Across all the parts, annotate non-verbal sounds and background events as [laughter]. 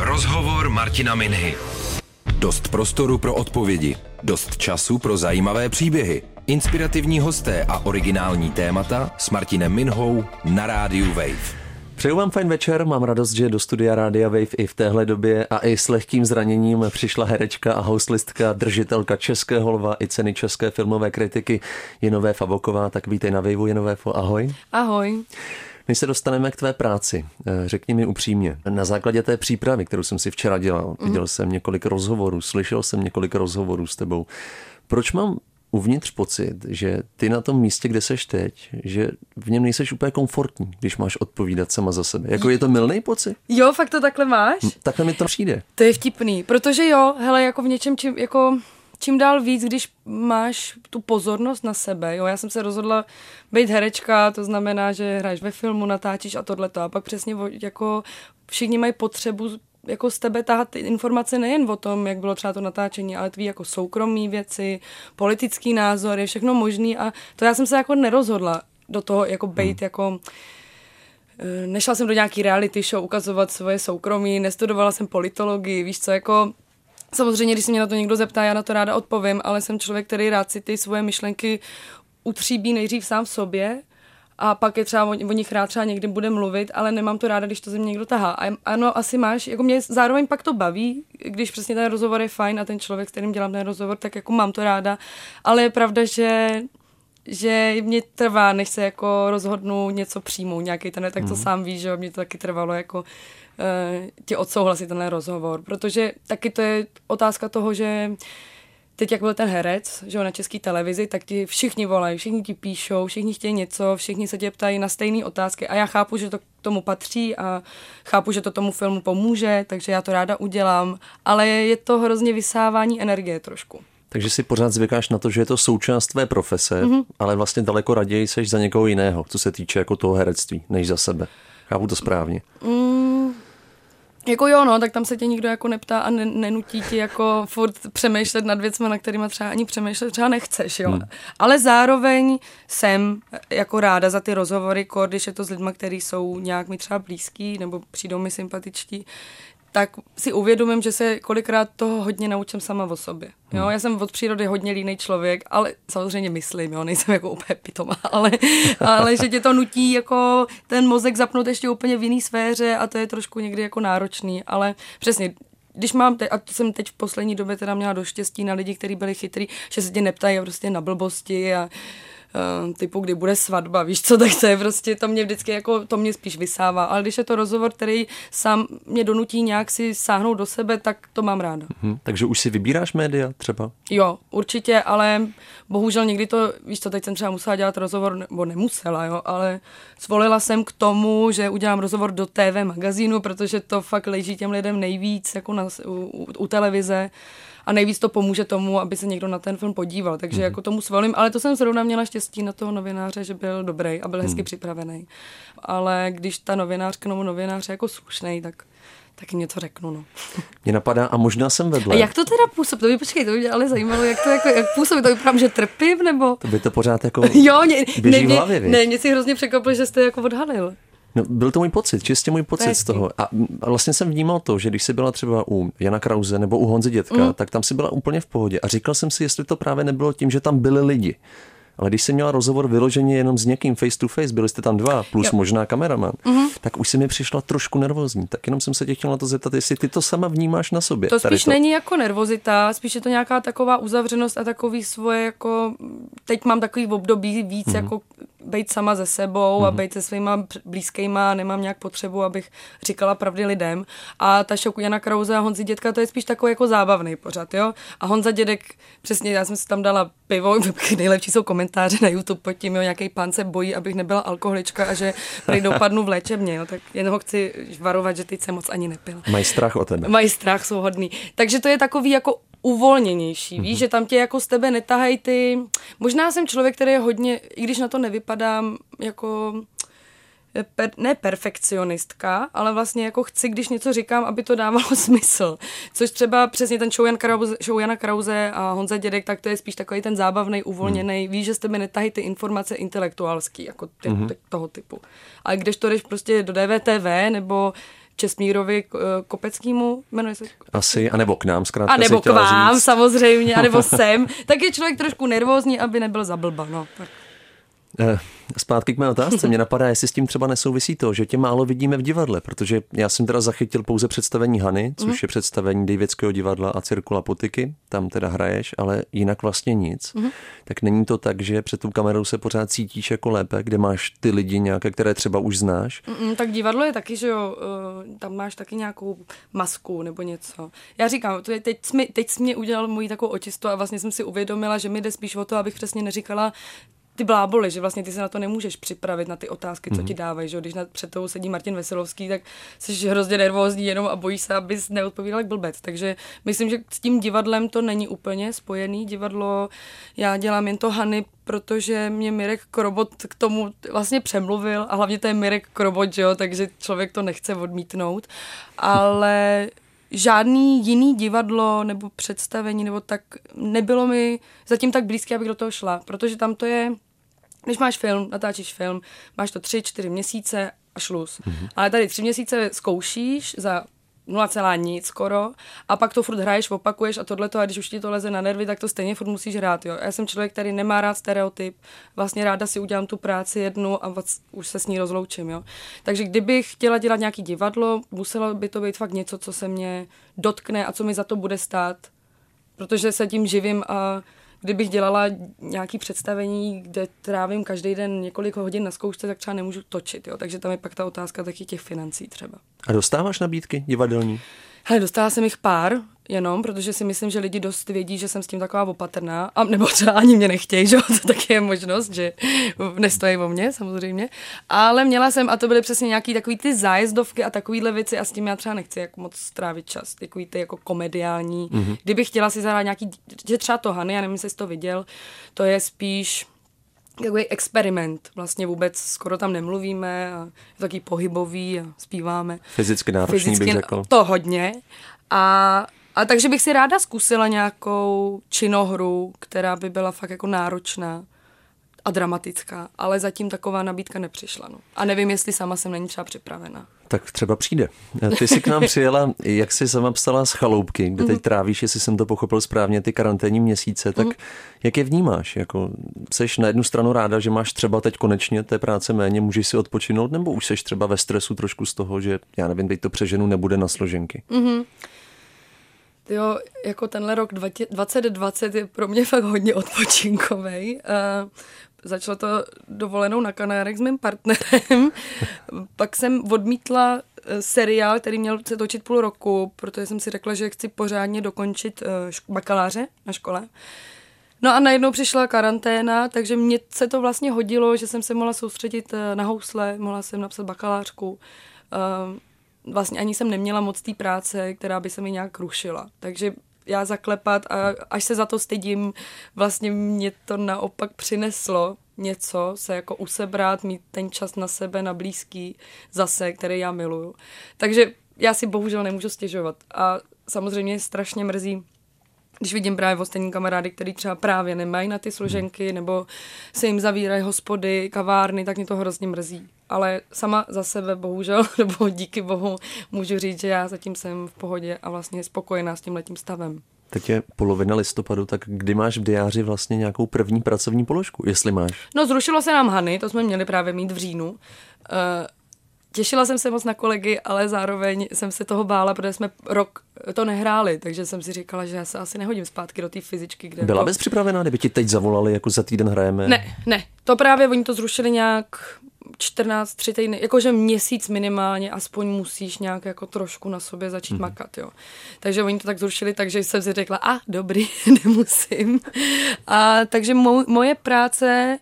Rozhovor Martina Minhy. Dost prostoru pro odpovědi, dost času pro zajímavé příběhy, inspirativní hosté a originální témata s Martinem Minhou na rádiu Wave. Přeju vám fajn večer, mám radost, že do studia Rádia Wave i v téhle době a i s lehkým zraněním přišla herečka a hostlistka, držitelka Českého lva i ceny České filmové kritiky Jenové Favoková. Tak vítej na Waveu, Jenové ahoj. Ahoj. My se dostaneme k tvé práci. Eh, řekni mi upřímně, na základě té přípravy, kterou jsem si včera dělal, viděl mm. jsem několik rozhovorů, slyšel jsem několik rozhovorů s tebou. Proč mám uvnitř pocit, že ty na tom místě, kde seš teď, že v něm nejseš úplně komfortní, když máš odpovídat sama za sebe. Jako je to milný pocit? Jo, fakt to takhle máš? Hm, takhle mi to přijde. To je vtipný, protože jo, hele, jako v něčem, čím, jako čím dál víc, když máš tu pozornost na sebe, jo, já jsem se rozhodla být herečka, to znamená, že hraješ ve filmu, natáčíš a tohleto. A pak přesně jako všichni mají potřebu jako z tebe tahat informace nejen o tom, jak bylo třeba to natáčení, ale tvý jako soukromí věci, politický názor, je všechno možný. A to já jsem se jako nerozhodla do toho jako bejt hmm. jako eh, nešla jsem do nějaký reality show ukazovat svoje soukromí, nestudovala jsem politologii, víš co, jako Samozřejmě, když se mě na to někdo zeptá, já na to ráda odpovím, ale jsem člověk, který rád si ty svoje myšlenky utříbí nejdřív sám v sobě a pak je třeba o, o nich rád třeba někdy bude mluvit, ale nemám to ráda, když to ze mě někdo tahá. A ano, asi máš, jako mě zároveň pak to baví, když přesně ten rozhovor je fajn a ten člověk, s kterým dělám ten rozhovor, tak jako mám to ráda, ale je pravda, že že mě trvá, než se jako rozhodnu něco přijmout, nějaký ten, tak to mm. sám víš, že mě to taky trvalo jako ti odsouhlasit tenhle rozhovor, protože taky to je otázka toho, že teď jak byl ten herec, že jo, na české televizi, tak ti všichni volají, všichni ti píšou, všichni chtějí něco, všichni se tě ptají na stejné otázky a já chápu, že to k tomu patří a chápu, že to tomu filmu pomůže, takže já to ráda udělám, ale je to hrozně vysávání energie trošku. Takže si pořád zvykáš na to, že je to součást tvé profese, mm-hmm. ale vlastně daleko raději seš za někoho jiného, co se týče jako toho herectví, než za sebe. Chápu to správně. Mm, jako jo, no, tak tam se tě nikdo jako neptá a nenutí ti jako furt přemýšlet nad věcmi, na kterými třeba ani přemýšlet třeba nechceš, jo. Hmm. Ale zároveň jsem jako ráda za ty rozhovory, když je to s lidmi, kteří jsou nějak mi třeba blízký nebo přijdou mi sympatičtí, tak si uvědomím, že se kolikrát toho hodně naučím sama o sobě. Jo, hmm. já jsem od přírody hodně líný člověk, ale samozřejmě myslím, jo, nejsem jako úplně pitomá, [laughs] ale, ale že tě to nutí jako ten mozek zapnout ještě úplně v jiný sféře a to je trošku někdy jako náročný, ale přesně, když mám, te, a to jsem teď v poslední době teda měla doštěstí na lidi, kteří byli chytrý, že se tě neptají prostě na blbosti a uh, typu, kdy bude svatba, víš co, [laughs] tak to je prostě, to mě vždycky jako, to mě spíš vysává, ale když je to rozhovor, který sám mě donutí nějak si sáhnout do sebe, tak to mám ráda. Hmm, takže už si vybíráš média třeba? Jo, určitě, ale bohužel někdy to, víš co, teď jsem třeba musela dělat rozhovor, nebo nemusela, jo, ale zvolila jsem k tomu, že udělám rozhovor do TV magazínu, protože to fakt leží těm lidem nejvíc jako na, u, u, u televize a nejvíc to pomůže tomu, aby se někdo na ten film podíval. Takže mm. jako tomu svolím, ale to jsem zrovna měla štěstí na toho novináře, že byl dobrý a byl hezky mm. připravený. Ale když ta novinářka nebo novinář je jako slušný, tak taky něco řeknu, no. [laughs] Mě napadá, a možná jsem vedle. A jak to teda působí? To by počkej, to by mě ale zajímalo, jak to jako, jak působí. To vypadám, že trpím, nebo? To by to pořád jako [laughs] jo, mě, běží ne, v hlavě, Ne, mě si hrozně překvapilo, že jste jako odhalil. No, byl to můj pocit, čistě můj pocit z toho. A vlastně jsem vnímal to, že když jsi byla třeba u Jana Krause nebo u Honzy Dětka, mm. tak tam si byla úplně v pohodě. A říkal jsem si, jestli to právě nebylo tím, že tam byli lidi. Ale když jsem měla rozhovor vyloženě jenom s někým face to face, byli jste tam dva, plus jo. možná kameraman, mm-hmm. tak už si mi přišla trošku nervózní. Tak jenom jsem se tě chtěla na to zeptat, jestli ty to sama vnímáš na sobě. To spíš to. není jako nervozita, spíš je to nějaká taková uzavřenost a takový svoje jako, teď mám takový období víc mm-hmm. jako být sama ze sebou mm-hmm. a mhm. být se svýma blízkýma, nemám nějak potřebu, abych říkala pravdy lidem. A ta šok Jana Krause a Honzi Dětka, to je spíš takový jako zábavný pořad, jo. A Honza Dědek, přesně, já jsem si tam dala pivo, [laughs] nejlepší jsou komentáře na YouTube pod tím, jo, nějaký pán se bojí, abych nebyla alkoholička a že prý dopadnu v léčebně, jo. Tak jen ho chci varovat, že teď se moc ani nepil. Mají strach o tebe. Mají strach, jsou hodný. Takže to je takový jako uvolněnější. Víš, mm-hmm. že tam tě jako z tebe netahají ty... Možná jsem člověk, který je hodně, i když na to nevypadám jako per, ne perfekcionistka, ale vlastně jako chci, když něco říkám, aby to dávalo [laughs] smysl. Což třeba přesně ten show, Jan Krause, show Jana Krause a Honza Dědek, tak to je spíš takový ten zábavný, uvolněný. Hmm. Víš, že z tebe netahají ty informace intelektuálský, jako ty, hmm. toho typu. Ale když to jdeš prostě do DVTV nebo Česmírovi uh, Kopeckýmu, jmenuje se? Asi, anebo k nám zkrátka A nebo k vám říct. samozřejmě, anebo [laughs] sem. tak je člověk trošku nervózní, aby nebyl zablba, no. Tak. Eh, zpátky k mé otázce. Mě napadá, jestli s tím třeba nesouvisí to, že tě málo vidíme v divadle, protože já jsem teda zachytil pouze představení Hany, což mm. je představení Davidského divadla a Cirkula Potiky, tam teda hraješ, ale jinak vlastně nic. Mm. Tak není to tak, že před tou kamerou se pořád cítíš jako lépe, kde máš ty lidi nějaké, které třeba už znáš? Mm, tak divadlo je taky, že jo, uh, tam máš taky nějakou masku nebo něco. Já říkám, to je, teď, jsi, teď jsi mě udělal můj takovou očistu a vlastně jsem si uvědomila, že mi jde spíš o to, abych přesně neříkala ty bláboli, že vlastně ty se na to nemůžeš připravit, na ty otázky, co ti mhm. dávají, že když na, před tou sedí Martin Veselovský, tak jsi hrozně nervózní jenom a bojíš se, abys neodpovídal jak blbec. Takže myslím, že s tím divadlem to není úplně spojený. Divadlo, já dělám jen to Hany, protože mě Mirek Krobot k tomu vlastně přemluvil a hlavně to je Mirek Krobot, že jo, takže člověk to nechce odmítnout. Ale žádný jiný divadlo nebo představení nebo tak nebylo mi zatím tak blízké, abych do toho šla, protože tam to je když máš film, natáčíš film, máš to tři, čtyři měsíce a šluz. Mm-hmm. Ale tady tři měsíce zkoušíš za 0, nic skoro a pak to furt hraješ, opakuješ a tohle a když už ti to leze na nervy, tak to stejně furt musíš hrát. Jo. Já jsem člověk, který nemá rád stereotyp, vlastně ráda si udělám tu práci jednu a už se s ní rozloučím. Jo. Takže kdybych chtěla dělat nějaký divadlo, muselo by to být fakt něco, co se mě dotkne a co mi za to bude stát, protože se tím živím a kdybych dělala nějaký představení, kde trávím každý den několik hodin na zkoušce, tak třeba nemůžu točit. Jo? Takže tam je pak ta otázka taky těch financí třeba. A dostáváš nabídky divadelní? Hele, dostala jsem jich pár, jenom, protože si myslím, že lidi dost vědí, že jsem s tím taková opatrná, a nebo třeba ani mě nechtějí, [laughs] že to taky je možnost, že nestojí o mě, samozřejmě. Ale měla jsem, a to byly přesně nějaký takový ty zájezdovky a takovýhle věci a s tím já třeba nechci jak moc strávit čas, takový ty jako komediální. Mm-hmm. Kdybych chtěla si zahrát nějaký, že třeba to Hany, já nevím, jestli jsi to viděl, to je spíš takový experiment. Vlastně vůbec skoro tam nemluvíme a je taky pohybový a zpíváme. Fyzicky náročný Fyzicky, bych řekl. To hodně. A a takže bych si ráda zkusila nějakou činohru, která by byla fakt jako náročná a dramatická, ale zatím taková nabídka nepřišla. No. A nevím, jestli sama jsem není třeba připravena. Tak třeba přijde. Ty jsi k nám přijela, jak jsi sama psala z chaloupky, kde teď mhm. trávíš, jestli jsem to pochopil správně, ty karanténní měsíce, tak mhm. jak je vnímáš? Jako, seš na jednu stranu ráda, že máš třeba teď konečně té práce méně, můžeš si odpočinout, nebo už seš třeba ve stresu trošku z toho, že já nevím, teď to přeženu nebude na složenky? Mm-hmm. Jo, jako tenhle rok 2020 je pro mě [laughs] fakt hodně odpočinkový. Uh, začalo to dovolenou na Kanárech s mým partnerem. [laughs] Pak jsem odmítla eh, seriál, který měl se točit půl roku, protože jsem si řekla, že chci pořádně dokončit uh, bakaláře na škole. No a najednou přišla karanténa, takže mně se to vlastně hodilo, že jsem se mohla soustředit na housle, mohla jsem napsat bakalářku. Uh, vlastně ani jsem neměla moc té práce, která by se mi nějak rušila. Takže já zaklepat a až se za to stydím, vlastně mě to naopak přineslo něco, se jako usebrat, mít ten čas na sebe, na blízký zase, který já miluju. Takže já si bohužel nemůžu stěžovat. A samozřejmě strašně mrzí, když vidím právě ostatní kamarády, kteří třeba právě nemají na ty složenky, nebo se jim zavírají hospody, kavárny, tak mě to hrozně mrzí. Ale sama za sebe, bohužel, [laughs] nebo díky bohu, můžu říct, že já zatím jsem v pohodě a vlastně spokojená s tím letím stavem. Teď je polovina listopadu, tak kdy máš v diáři vlastně nějakou první pracovní položku, jestli máš? No zrušilo se nám Hany, to jsme měli právě mít v říjnu. Uh, Těšila jsem se moc na kolegy, ale zároveň jsem se toho bála, protože jsme rok to nehráli, takže jsem si říkala, že já se asi nehodím zpátky do té fyzičky. Kde Byla jako... bys připravená, kdyby ti teď zavolali, jako za týden hrajeme? Ne, ne. To právě oni to zrušili nějak 14, 3 týdny, jakože měsíc minimálně, aspoň musíš nějak jako trošku na sobě začít hmm. makat, jo. Takže oni to tak zrušili, takže jsem si řekla, a dobrý, [laughs] nemusím. A takže mou, moje práce,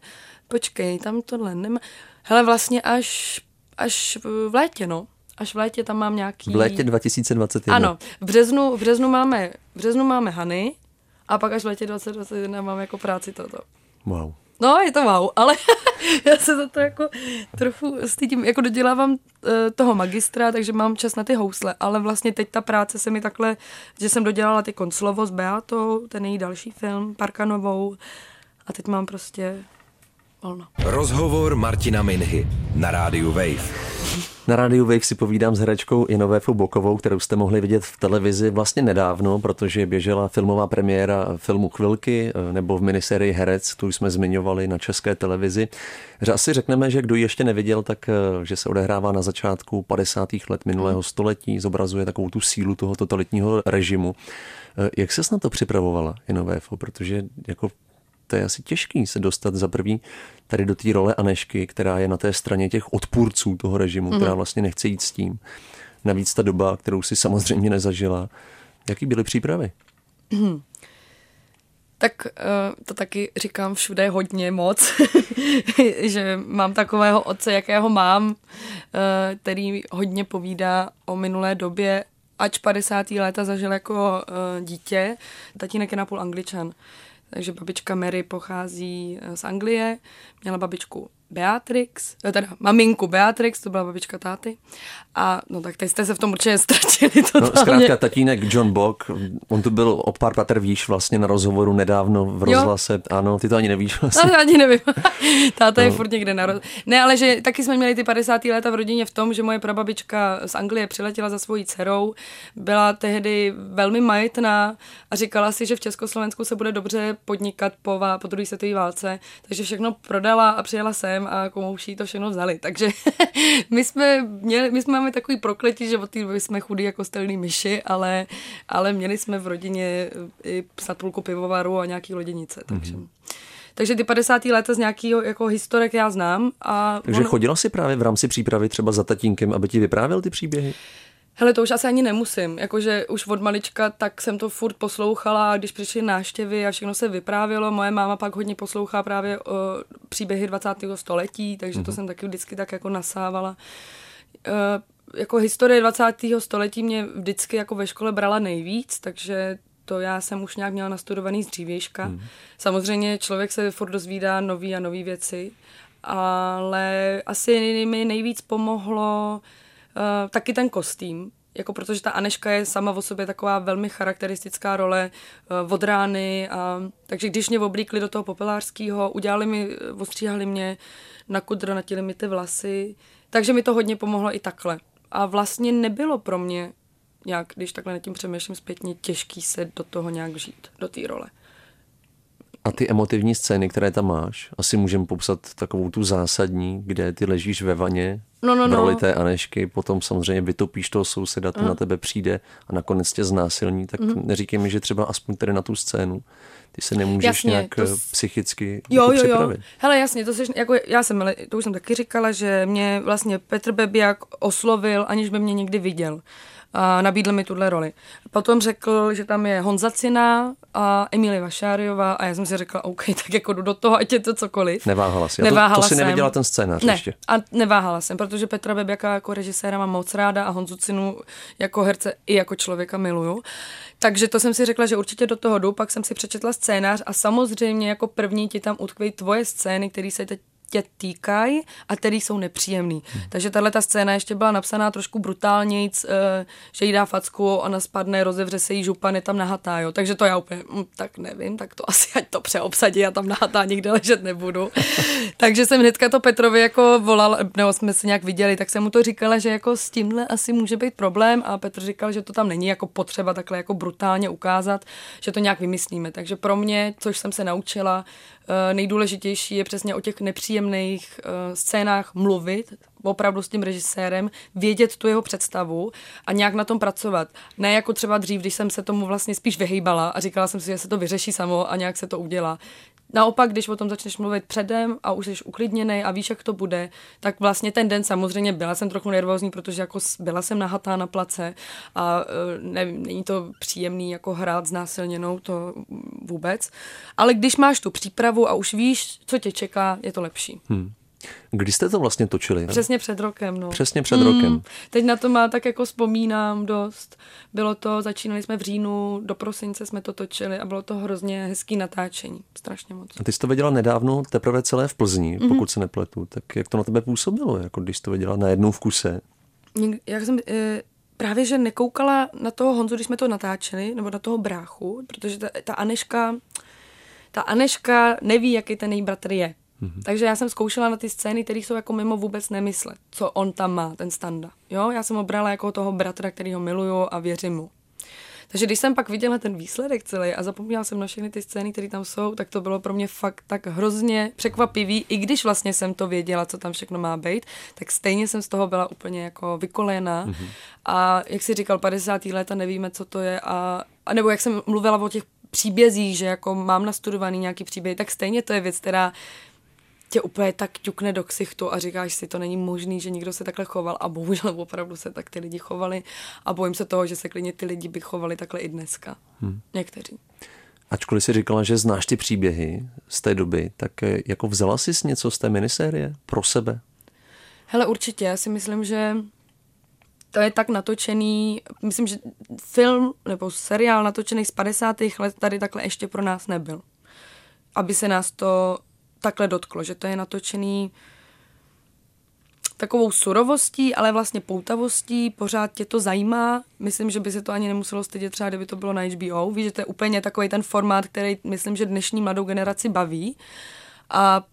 počkej, tam tohle nemá, hele vlastně až až v létě, no. Až v létě tam mám nějaký... V létě 2021. Ano, v březnu, v březnu máme, v březnu máme Hany a pak až v létě 2021 mám jako práci toto. Wow. No, je to wow, ale [laughs] já se za to jako trochu stydím, jako dodělávám uh, toho magistra, takže mám čas na ty housle, ale vlastně teď ta práce se mi takhle, že jsem dodělala ty konclovo s Beatou, ten její další film, Parkanovou a teď mám prostě volno. Rozhovor Martina Minhy na rádiu Wave. Na rádiu Wave si povídám s herečkou Inovéfou Bokovou, kterou jste mohli vidět v televizi vlastně nedávno, protože běžela filmová premiéra filmu Chvilky nebo v miniserii Herec, tu jsme zmiňovali na české televizi. Asi řekneme, že kdo ji ještě neviděl, tak že se odehrává na začátku 50. let minulého století, zobrazuje takovou tu sílu toho totalitního režimu. Jak se na to připravovala Inovéfo? Protože jako to je asi těžký se dostat za první tady do té role Anešky, která je na té straně těch odpůrců toho režimu, mm-hmm. která vlastně nechce jít s tím. Navíc ta doba, kterou si samozřejmě nezažila. Jaký byly přípravy? Mm. Tak uh, to taky říkám všude hodně moc, [laughs] že mám takového otce, jakého mám, uh, který hodně povídá o minulé době, ač 50. léta zažil jako uh, dítě. Tatínek je napůl angličan. Takže babička Mary pochází z Anglie, měla babičku Beatrix, eh, teda maminku Beatrix, to byla babička táty. A no tak teď jste se v tom určitě [laughs] ztratili totálně. No, zkrátka tatínek John Bock, on tu byl o pár pater výš vlastně na rozhovoru nedávno v rozhlase. Jo. Ano, ty to ani nevíš vlastně. [laughs] No, ani nevím. [laughs] Táta no. je furt někde na roz... Ne, ale že taky jsme měli ty 50. léta v rodině v tom, že moje prababička z Anglie přiletěla za svojí dcerou, byla tehdy velmi majetná a říkala si, že v Československu se bude dobře podnikat po, po druhé světové válce, takže všechno prodala a přijela sem jsem a komouší to všechno vzali. Takže [laughs] my jsme, měli, my jsme máme takový prokletí, že od té doby jsme chudí jako stelný myši, ale, ale měli jsme v rodině i satulku pivovaru a nějaký loděnice. Takže. Mm-hmm. Takže ty 50. léta z nějakého jako historek já znám. A Takže on... chodila si právě v rámci přípravy třeba za tatínkem, aby ti vyprávěl ty příběhy? Hele, to už asi ani nemusím. Jakože už od malička tak jsem to furt poslouchala když přišly náštěvy a všechno se vyprávělo, moje máma pak hodně poslouchá právě o příběhy 20. století, takže mm-hmm. to mhm. jsem taky vždycky tak jako nasávala. E, jako historie 20. století mě vždycky jako ve škole brala nejvíc, takže to já jsem už nějak měla nastudovaný z dřívějška. Mm. Samozřejmě člověk se furt dozvídá nový a nový věci, ale asi mi nejvíc pomohlo uh, taky ten kostým, jako protože ta Aneška je sama o sobě taková velmi charakteristická role uh, od rány, a, takže když mě oblíkli do toho popelářského, udělali mi, eh, ostříhali mě, na kudro natili mi ty vlasy, takže mi to hodně pomohlo i takhle. A vlastně nebylo pro mě nějak, když takhle nad tím přemýšlím zpětně, těžký se do toho nějak žít, do té role. A ty emotivní scény, které tam máš, asi můžeme popsat takovou tu zásadní, kde ty ležíš ve vaně no, no, no. v roli té Anešky, potom samozřejmě vytopíš toho souseda, ten mm. na tebe přijde a nakonec tě znásilní, tak mm. neříkej mi, že třeba aspoň tady na tu scénu ty se nemůžeš jasně, nějak to... Eh, psychicky jo, jako jo, připravit. Jo. Hele, jasně, to, jsi, jako já jsem, to už jsem taky říkala, že mě vlastně Petr Bebiak oslovil, aniž by mě někdy viděl a nabídl mi tuhle roli. Potom řekl, že tam je Honza Cina a Emilie Vašáriová a já jsem si řekla, OK, [laughs] tak jako jdu do toho, ať je to cokoliv. Neváhala si. Neváhala to, to si jsem. neviděla ten scénář ne, ještě. a neváhala jsem, protože Petra Bebiaka jako režiséra mám moc ráda a Honzu Cinu jako herce i jako člověka miluju. Takže to jsem si řekla, že určitě do toho jdu, pak jsem si přečetla scénář a samozřejmě jako první ti tam utkví tvoje scény, které se teď tě týkají a který jsou nepříjemný. Hmm. Takže tahle ta scéna ještě byla napsaná trošku brutálnějc, uh, že jí dá facku, ona spadne, rozevře se jí župa, je tam nahatá, jo. Takže to já úplně, hm, tak nevím, tak to [laughs] asi ať to přeobsadí, já tam nahatá nikde ležet nebudu. [laughs] Takže jsem hnedka to Petrovi jako volal, nebo jsme se nějak viděli, tak jsem mu to říkala, že jako s tímhle asi může být problém a Petr říkal, že to tam není jako potřeba takhle jako brutálně ukázat, že to nějak vymyslíme. Takže pro mě, což jsem se naučila, Eh, nejdůležitější je přesně o těch nepříjemných eh, scénách mluvit, opravdu s tím režisérem, vědět tu jeho představu a nějak na tom pracovat. Ne jako třeba dřív, když jsem se tomu vlastně spíš vyhejbala a říkala jsem si, že se to vyřeší samo a nějak se to udělá. Naopak, když o tom začneš mluvit předem a už jsi uklidněný a víš, jak to bude, tak vlastně ten den samozřejmě byla jsem trochu nervózní, protože jako byla jsem nahatá na place a e, ne, není to příjemný jako hrát znásilněnou, to vůbec. Ale když máš tu přípravu a už víš, co tě čeká, je to lepší. Hmm. Kdy jste to vlastně točili? Ne? Přesně před rokem, no. Přesně před mm, rokem. Teď na to má tak jako vzpomínám dost. Bylo to, začínali jsme v říjnu, do prosince jsme to točili a bylo to hrozně hezký natáčení. Strašně moc. A ty jsi to viděla nedávno teprve celé v Plzni, mm-hmm. pokud se nepletu. Tak jak to na tebe působilo, jako když to viděla na jednou v kuse? Jak jsem e, právě, že nekoukala na toho Honzu, když jsme to natáčeli, nebo na toho bráchu, protože ta, ta Aneška, ta Aneška neví, jaký ten její bratr je Mm-hmm. Takže já jsem zkoušela na ty scény, které jsou jako mimo vůbec nemyslet, co on tam má, ten standa. Jo, já jsem ho brala jako toho bratra, který ho miluju a věřím mu. Takže když jsem pak viděla ten výsledek celý a zapomněla jsem na všechny ty scény, které tam jsou, tak to bylo pro mě fakt tak hrozně překvapivý. I když vlastně jsem to věděla, co tam všechno má být, tak stejně jsem z toho byla úplně jako vykolená. Mm-hmm. A jak si říkal, 50. léta nevíme, co to je. A, a nebo jak jsem mluvila o těch příbězích, že jako mám nastudovaný nějaký příběh, tak stejně to je věc, která tě úplně tak ťukne do ksichtu a říkáš si, to není možný, že někdo se takhle choval a bohužel [laughs] opravdu se tak ty lidi chovali a bojím se toho, že se klidně ty lidi by chovali takhle i dneska. Hmm. Někteří. Ačkoliv si říkala, že znáš ty příběhy z té doby, tak eh, jako vzala jsi něco z té minisérie pro sebe? Hele, určitě. Já si myslím, že to je tak natočený, myslím, že film nebo seriál natočený z 50. let tady takhle ještě pro nás nebyl. Aby se nás to takhle dotklo, že to je natočený takovou surovostí, ale vlastně poutavostí, pořád tě to zajímá. Myslím, že by se to ani nemuselo stydět třeba, kdyby to bylo na HBO. Víš, že to je úplně takový ten formát, který myslím, že dnešní mladou generaci baví. A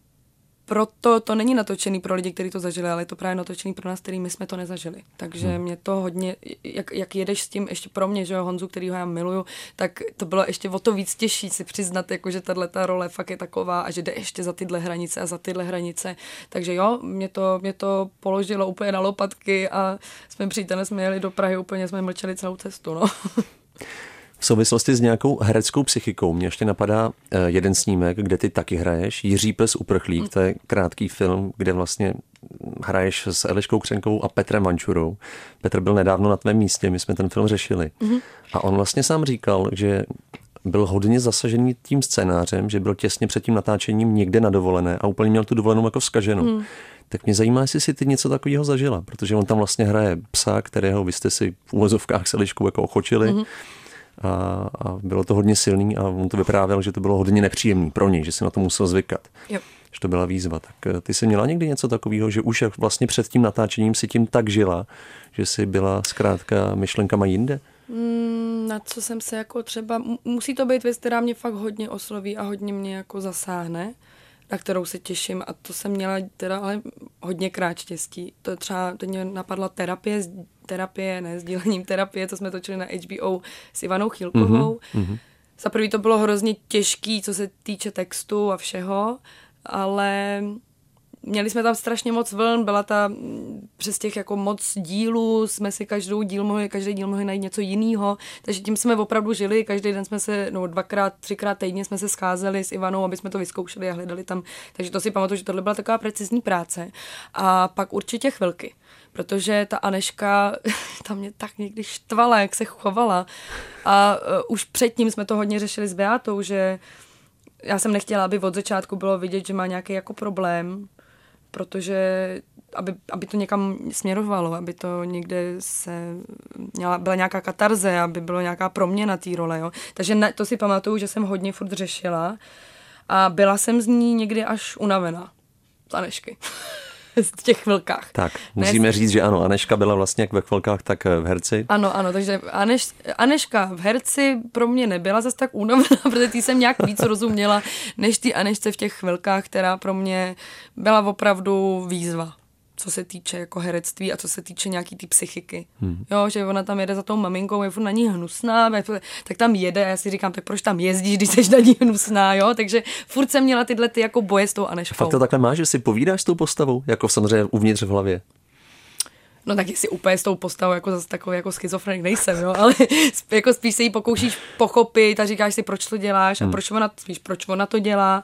proto to není natočený pro lidi, kteří to zažili, ale je to právě natočený pro nás, který my jsme to nezažili. Takže hmm. mě to hodně, jak, jak jedeš s tím ještě pro mě, že jo, Honzu, který ho já miluju, tak to bylo ještě o to víc těžší si přiznat, jako, že tahle ta role fakt je taková a že jde ještě za tyhle hranice a za tyhle hranice. Takže jo, mě to, mě to položilo úplně na lopatky a s mým přítelem jsme jeli do Prahy, úplně jsme mlčeli celou cestu. No. [laughs] V souvislosti s nějakou hereckou psychikou mě ještě napadá eh, jeden snímek, kde ty taky hraješ. Jiří pes uprchlík, to je krátký film, kde vlastně hraješ s Eliškou Křenkovou a Petrem Mančurou. Petr byl nedávno na tvém místě, my jsme ten film řešili. Mm-hmm. A on vlastně sám říkal, že byl hodně zasažený tím scénářem, že byl těsně před tím natáčením někde na dovolené a úplně měl tu dovolenou jako zkaženou. Mm. Tak mě zajímá, jestli si ty něco takového zažila, protože on tam vlastně hraje psa, kterého vy jste si v úvozovkách s Eliškou jako ochočili. Mm-hmm a, a bylo to hodně silný a on to vyprávěl, že to bylo hodně nepříjemný pro něj, že si na to musel zvykat. Jo. Že to byla výzva. Tak eh, ty jsi měla někdy něco takového, že už vlastně před tím natáčením si tím tak žila, že jsi byla zkrátka myšlenkama jinde? Mm, na co jsem se jako třeba, musí to být věc, která mě fakt hodně osloví a hodně mě jako zasáhne na kterou se těším a to jsem měla teda ale hodně krát štěstí. To třeba, teď mě napadla terapie, terapie, ne, sdílením terapie, co jsme točili na HBO s Ivanou Chilkovou. Mm-hmm. Za prvý to bylo hrozně těžký, co se týče textu a všeho, ale měli jsme tam strašně moc vln, byla ta přes těch jako moc dílů, jsme si každou díl mohli, každý díl mohli najít něco jiného, takže tím jsme opravdu žili, každý den jsme se, no dvakrát, třikrát týdně jsme se scházeli s Ivanou, aby jsme to vyzkoušeli a hledali tam, takže to si pamatuju, že tohle byla taková precizní práce. A pak určitě chvilky, protože ta Aneška [laughs] tam mě tak někdy štvala, jak se chovala. A uh, už předtím jsme to hodně řešili s Beatou, že já jsem nechtěla, aby od začátku bylo vidět, že má nějaký jako problém, protože aby, aby to někam směrovalo, aby to někde se měla, byla nějaká katarze, aby byla nějaká proměna té role. Jo. Takže ne, to si pamatuju, že jsem hodně furt řešila a byla jsem z ní někdy až unavená. Tanešky. [laughs] v těch chvilkách. Tak, musíme ne, říct, že ano, Aneška byla vlastně jak ve chvilkách, tak v herci. Ano, ano, takže Aneš, Aneška v herci pro mě nebyla zase tak únavná, [laughs] protože ty jsem nějak víc rozuměla, než ty Anešce v těch chvilkách, která pro mě byla opravdu výzva co se týče jako herectví a co se týče nějaký ty psychiky. Hmm. Jo, že ona tam jede za tou maminkou, je na ní hnusná, tak tam jede a já si říkám, tak proč tam jezdíš, když jsi na ní hnusná, jo? Takže furt jsem měla tyhle ty jako boje s tou Aneškou. Fakt to takhle máš, že si povídáš s tou postavou, jako samozřejmě uvnitř v hlavě? No tak jestli úplně s tou postavou jako zase takový jako schizofrenik nejsem, jo, ale [laughs] jako spíš se jí pokoušíš pochopit a říkáš si, proč to děláš a hmm. proč ona, spíš proč ona to dělá.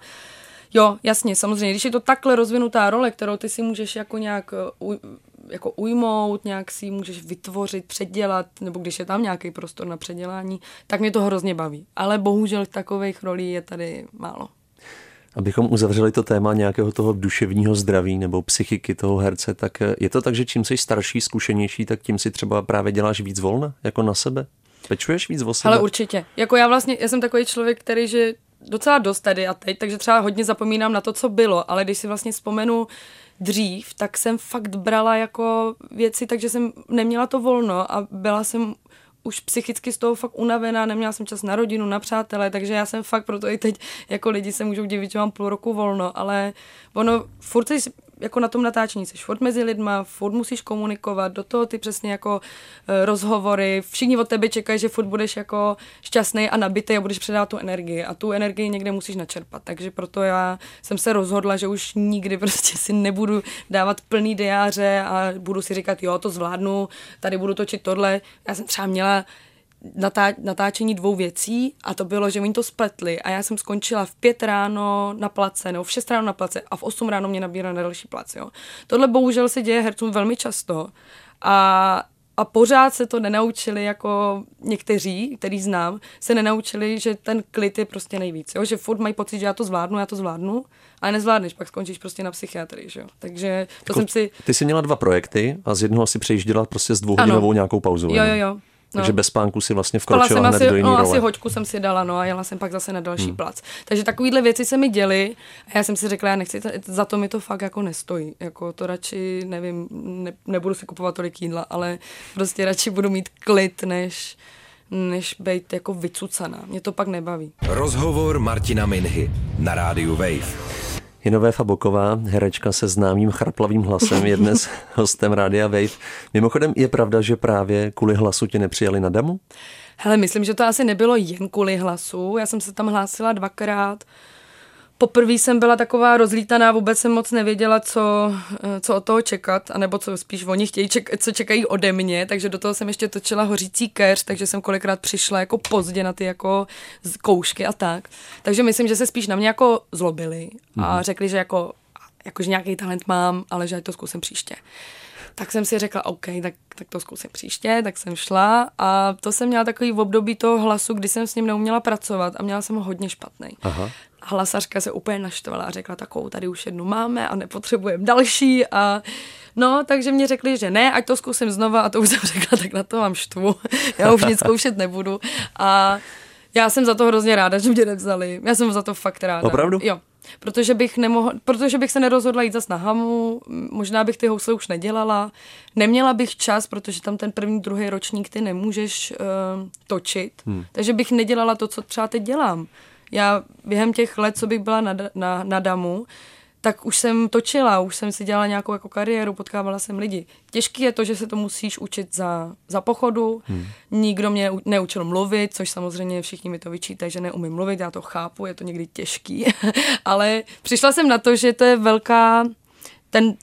Jo, jasně, samozřejmě. Když je to takhle rozvinutá role, kterou ty si můžeš jako nějak eh, uj, jako ujmout, nějak si ji můžeš vytvořit, předělat, nebo když je tam nějaký prostor na předělání, tak mě to hrozně baví. Ale bohužel takových rolí je tady málo. Abychom uzavřeli to téma nějakého toho duševního zdraví nebo psychiky toho herce, tak eh, je to tak, že čím jsi starší, zkušenější, tak tím si třeba právě děláš víc volna, jako na sebe? Pečuješ víc o sebe? Ale určitě. Jako já vlastně, já jsem takový člověk, který, že docela dost tady a teď, takže třeba hodně zapomínám na to, co bylo, ale když si vlastně vzpomenu dřív, tak jsem fakt brala jako věci, takže jsem neměla to volno a byla jsem už psychicky z toho fakt unavená, neměla jsem čas na rodinu, na přátele, takže já jsem fakt proto i teď jako lidi se můžou divit, že mám půl roku volno, ale ono furt jako na tom natáčení jsi furt mezi lidma, furt musíš komunikovat, do toho ty přesně jako uh, rozhovory, všichni od tebe čekají, že furt budeš jako šťastný a nabitý a budeš předávat tu energii a tu energii někde musíš načerpat, takže proto já jsem se rozhodla, že už nikdy prostě si nebudu dávat plný diáře a budu si říkat, jo, to zvládnu, tady budu točit tohle. Já jsem třeba měla natá- natáčení dvou věcí a to bylo, že oni to spletli a já jsem skončila v pět ráno na place, nebo v šest ráno na place a v osm ráno mě nabírali na další plac. Jo. Tohle bohužel se děje hercům velmi často a a pořád se to nenaučili jako někteří, který znám, se nenaučili, že ten klid je prostě nejvíc, jo? že furt mají pocit, že já to zvládnu, já to zvládnu, ale nezvládneš, pak skončíš prostě na psychiatrii, že jo. Takže to jako, jsem si... Ty jsi měla dva projekty a z jednoho si přejížděla prostě s dvouhodinovou nějakou pauzu. Jo, jo, jo. No. Takže bez spánku si vlastně vkročila hned asi, do jiný no, role. asi hoďku jsem si dala, no a jela jsem pak zase na další hmm. plac. Takže takovýhle věci se mi děly a já jsem si řekla, já nechci, za to mi to fakt jako nestojí. Jako to radši, nevím, ne, nebudu si kupovat tolik jídla, ale prostě radši budu mít klid, než než být jako vycucaná. Mě to pak nebaví. Rozhovor Martina Minhy na rádiu Wave. Jinové Faboková, herečka se známým chraplavým hlasem, je dnes [laughs] hostem Rádia Wave. Mimochodem je pravda, že právě kvůli hlasu tě nepřijali na damu? Hele, myslím, že to asi nebylo jen kvůli hlasu. Já jsem se tam hlásila dvakrát. Poprvé jsem byla taková rozlítaná, vůbec jsem moc nevěděla, co, eh, co od toho čekat, anebo co spíš oni chtějí, ček, co čekají ode mě, takže do toho jsem ještě točila hořící keř, takže jsem kolikrát přišla jako pozdě na ty jako koušky a tak. Takže myslím, že se spíš na mě jako zlobili a mhm. řekli, že jako, jako že nějaký talent mám, ale že to zkusím příště. Tak jsem si řekla, OK, tak, tak to zkusím příště, tak jsem šla a to jsem měla takový v období toho hlasu, kdy jsem s ním neuměla pracovat a měla jsem ho hodně špatný. Aha hlasařka se úplně naštvala a řekla takovou, tady už jednu máme a nepotřebujeme další a no, takže mě řekli, že ne, ať to zkusím znova a to už jsem řekla, tak na to mám štvu, já už nic zkoušet nebudu a já jsem za to hrozně ráda, že mě nevzali. Já jsem za to fakt ráda. Opravdu? Jo. Protože bych, nemohl, protože bych se nerozhodla jít zas na hamu, možná bych ty housle už nedělala, neměla bych čas, protože tam ten první, druhý ročník ty nemůžeš uh, točit, hmm. takže bych nedělala to, co třeba teď dělám. Já během těch let, co bych byla na, na, na Damu, tak už jsem točila, už jsem si dělala nějakou jako kariéru, potkávala jsem lidi. Těžký je to, že se to musíš učit za, za pochodu, hmm. nikdo mě neučil mluvit, což samozřejmě všichni mi to vyčítají, že neumím mluvit, já to chápu, je to někdy těžký, [laughs] ale přišla jsem na to, že to je velká, ten,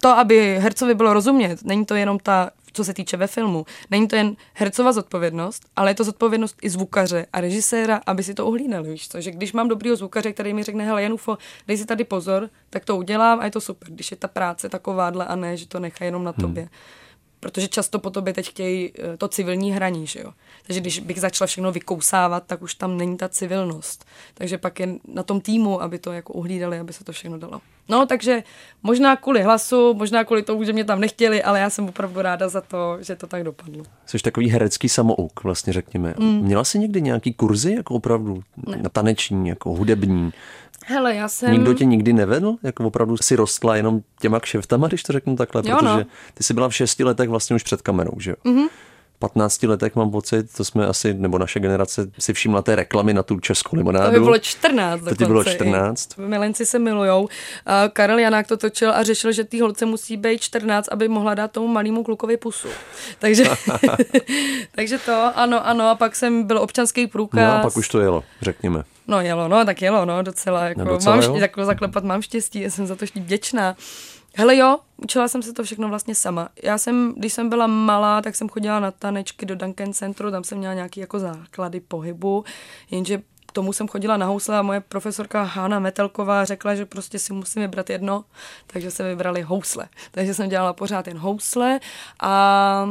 to, aby hercovi bylo rozumět, není to jenom ta co se týče ve filmu. Není to jen hercova zodpovědnost, ale je to zodpovědnost i zvukaře a režiséra, aby si to uhlídali. Víš co? Že když mám dobrýho zvukaře, který mi řekne, hele Janufo, dej si tady pozor, tak to udělám a je to super. Když je ta práce takováhle a ne, že to nechá jenom na hmm. tobě. Hmm protože často po tobě teď chtějí eh, to civilní hraní, že jo. Takže když bych začala všechno vykousávat, tak už tam není ta civilnost. Takže pak je na tom týmu, aby to jako uhlídali, aby se to všechno dalo. No, takže možná kvůli hlasu, možná kvůli tomu, že mě tam nechtěli, ale já jsem opravdu ráda za to, že to tak dopadlo. Jsi takový herecký samouk, vlastně řekněme. Mm. Měla jsi někdy nějaký kurzy, jako opravdu ne. na taneční, jako hudební? Hele, já jsem... Nikdo tě nikdy nevedl? Jako opravdu si rostla jenom těma kšeftama, když to řeknu takhle? Jo, protože no. ty jsi byla v šesti letech vlastně už před kamerou, že jo? Mm-hmm. 15 letech mám pocit, to jsme asi, nebo naše generace si všimla té reklamy na tu českou limonádu. To by bylo 14 To ti bylo 14. Milenci se milujou. Karel Janák to točil a řešil, že té holce musí být 14, aby mohla dát tomu malému klukovi pusu. [laughs] Takže, [laughs] takže to, ano, ano, a pak jsem byl občanský průkaz. No a pak už to jelo, řekněme. No jelo, no, tak jelo, no, docela, jako, no, docela mám, jako zaklepat mám štěstí, já jsem za to vděčná. Hele jo, učila jsem se to všechno vlastně sama. Já jsem, když jsem byla malá, tak jsem chodila na tanečky do Duncan Centru, tam jsem měla nějaký jako základy pohybu, jenže k tomu jsem chodila na housle a moje profesorka Hána Metelková řekla, že prostě si musím vybrat jedno, takže se vybrali housle. Takže jsem dělala pořád jen housle a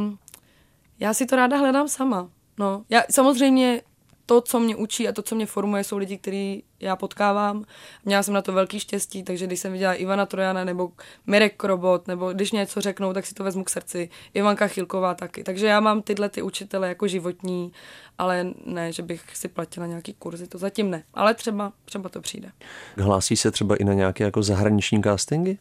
já si to ráda hledám sama. No, já samozřejmě to, co mě učí a to, co mě formuje, jsou lidi, který já potkávám. Měla jsem na to velký štěstí, takže když jsem viděla Ivana Trojana nebo Mirek Krobot, nebo když něco řeknou, tak si to vezmu k srdci. Ivanka Chilková taky. Takže já mám tyhle ty učitele jako životní, ale ne, že bych si platila nějaký kurzy, to zatím ne. Ale třeba, třeba to přijde. Hlásí se třeba i na nějaké jako zahraniční castingy?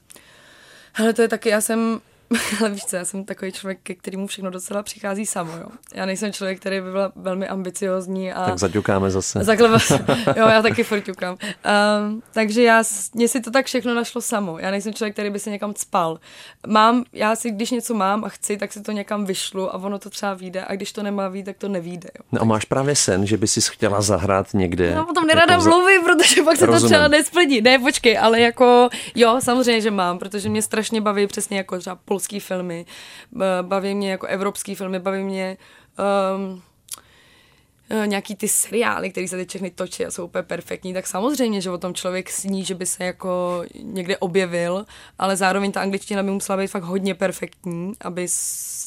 Hele, to je taky, já jsem [laughs] Ale víš co, já jsem takový člověk, ke kterému všechno docela přichází samo, jo. Já nejsem člověk, který by byl velmi ambiciozní a... Tak zaťukáme zase. [laughs] Takhle, [laughs] jo, já taky furt ťukám. Um, takže já, mně si to tak všechno našlo samo. Já nejsem člověk, který by se někam spal. Mám, já si, když něco mám a chci, tak si to někam vyšlu a ono to třeba vyjde a když to nemá vít, tak to nevíde, jo. No a máš právě sen, že by si chtěla zahrát někde. No potom nerada jako mluvím, protože pak se Rozumím. to třeba nesplní. Ne, počkej, ale jako, jo, samozřejmě, že mám, protože mě strašně baví přesně jako třeba polský filmy, baví mě jako evropský filmy, baví mě um, nějaký ty seriály, které se teď všechny točí a jsou úplně perfektní, tak samozřejmě, že o tom člověk sní, že by se jako někde objevil, ale zároveň ta angličtina by musela být fakt hodně perfektní, aby